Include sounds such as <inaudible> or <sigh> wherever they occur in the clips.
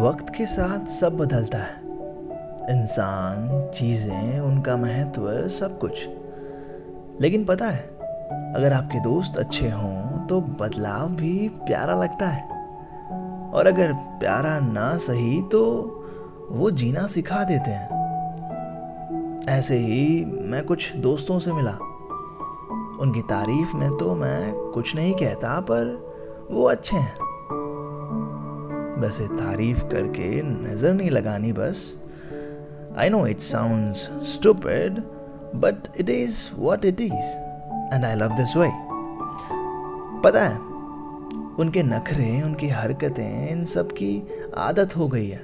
वक्त के साथ सब बदलता है। इंसान, चीज़ें, उनका महत्व, सब कुछ। लेकिन पता है, अगर आपके दोस्त अच्छे हों तो बदलाव भी प्यारा लगता है। और अगर प्यारा ना सही तो वो जीना सिखा देते हैं। ऐसे ही मैं कुछ दोस्तों से मिला। उनकी तारीफ़ में तो मैं कुछ नहीं कहता, पर वो अच्छे हैं। वैसे तारीफ़ करके नज़र नहीं लगानी बस। I know it sounds stupid but it is what it is and I love this way पता है, उनके नखरे, उनकी हरकतें, इन सब की आदत हो गई है।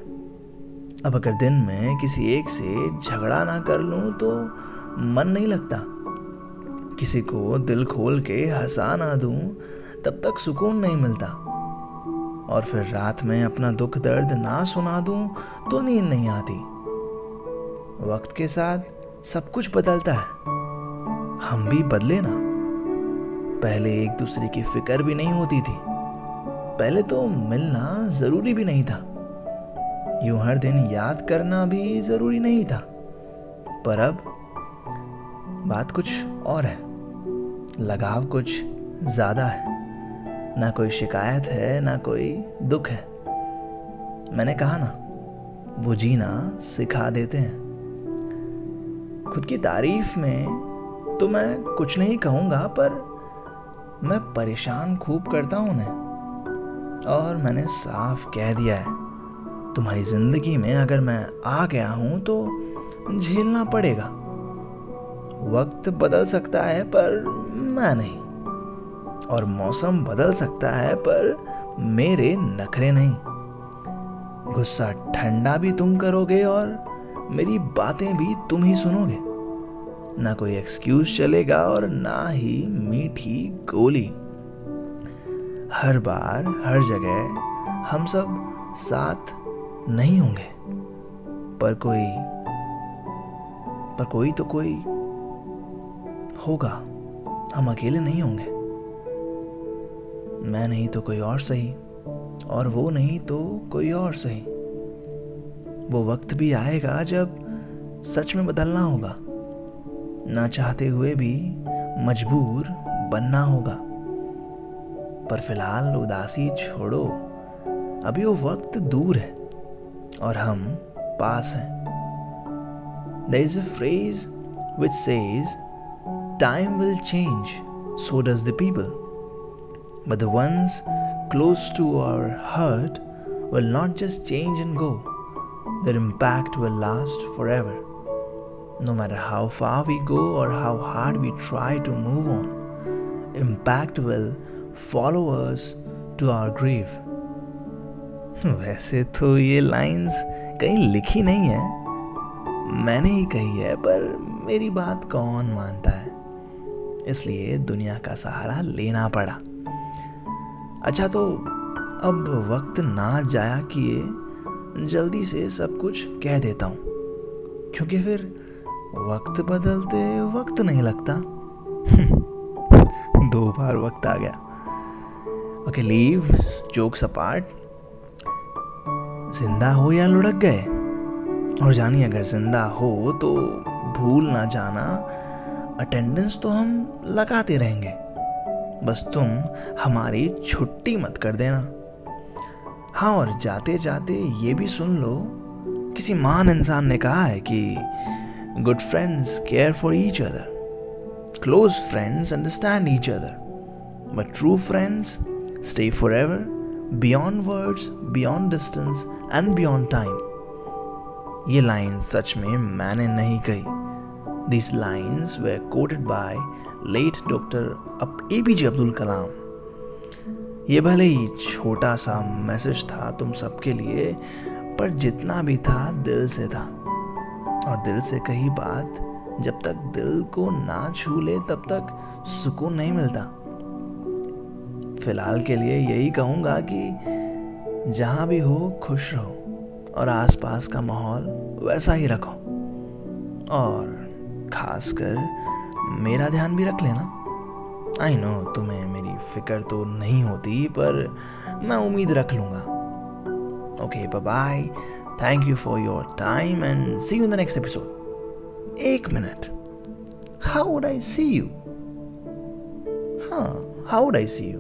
अब अगर दिन में किसी एक से झगड़ा ना कर लूँ तो मन नहीं लगता। किसी को दिल खोल के हंसा ना दूँ, तब तक सुकून नहीं मिलता। और फिर रात में अपना दुख दर्द ना सुना दूँ तो नींद नहीं आती। वक्त के साथ सब कुछ बदलता है। हम भी बदले ना। पहले एक दूसरे की फ़िक्र भी नहीं होती थी। पहले तो मिलना ज़रूरी भी नहीं था। यूँ हर दिन याद करना भी ज़रूरी नहीं था। पर अब बात कुछ और है। लगाव कुछ ज़्यादा है। ना कोई शिकायत है, ना कोई दुख है। मैंने कहा ना, वो जीना सिखा देते हैं। खुद की तारीफ़ में तो मैं कुछ नहीं कहूँगा, पर मैं परेशान खूब करता हूँ उन्हें। और मैंने साफ़ कह दिया है, तुम्हारी ज़िंदगी में अगर मैं आ गया हूँ तो झेलना पड़ेगा। वक्त बदल सकता है, पर मैं नहीं। और मौसम बदल सकता है, पर मेरे नखरे नहीं। गुस्सा ठंडा भी तुम करोगे और मेरी बातें भी तुम ही सुनोगे। ना कोई एक्सक्यूज चलेगा और ना ही मीठी गोली। हर बार, हर जगह हम सब साथ नहीं होंगे। पर कोई पर कोई तो कोई होगा। हम अकेले नहीं होंगे। मैं नहीं तो कोई और सही और वो नहीं तो कोई और सही। वो वक्त भी आएगा जब सच में बदलना होगा। ना चाहते हुए भी मजबूर बनना होगा। पर फ़िलहाल उदासी छोड़ो अभी वो वक्त दूर है और हम पास हैं। The is a phrase which says, Time will change, so does the people. But the ones close to our heart will not just change and go, their impact will last forever. No matter how far we go or how hard we try to move on, impact will follow us to our grave. वैसे तो ये lines कहीं लिखी नहीं है मैंने ही कही है पर मेरी बात कौन मानता है इसलिए दुनिया का सहारा लेना पड़ा अच्छा तो अब वक्त ना जाया किए, जल्दी से सब कुछ कह देता हूँ। क्योंकि फिर वक्त बदलते वक्त नहीं लगता। <laughs> दो बार वक्त आ गया। ओके, लीव जोक सपाट ज़िंदा हो या लुढ़क गए? और जानिए अगर ज़िंदा हो तो भूल ना जाना। अटेंडेंस तो हम लगाते रहेंगे। बस तुम हमारी छुट्टी मत कर देना। हाँ और जाते जाते ये भी सुन लो, किसी महान इंसान ने कहा है कि good friends care for each other close friends understand each other but true friends stay forever beyond words beyond distance and beyond time ये लाइन सच में मैंने नहीं कही। This lines were quoted by late doctor, अब A P जे अब्दुल कलाम। ये भले ही छोटा सा मैसेज था तुम सबके लिए, पर जितना भी था दिल से था। और दिल से कही बात, जब तक दिल को ना छू ले, तब तक सुकून नहीं मिलता। फ़िलहाल के लिए यही कहूँगा कि जहाँ भी हो, खुश रहो और आसपास का माहौल वैसा ही रखो। और खासकर मेरा ध्यान भी रख लेना। आई नो तुम्हें मेरी फ़िक्र तो नहीं होती, पर मैं उम्मीद रख लूँगा। Okay bye thank you for your time and see you in the next episode एक minute how would I see you हाँ how would I see you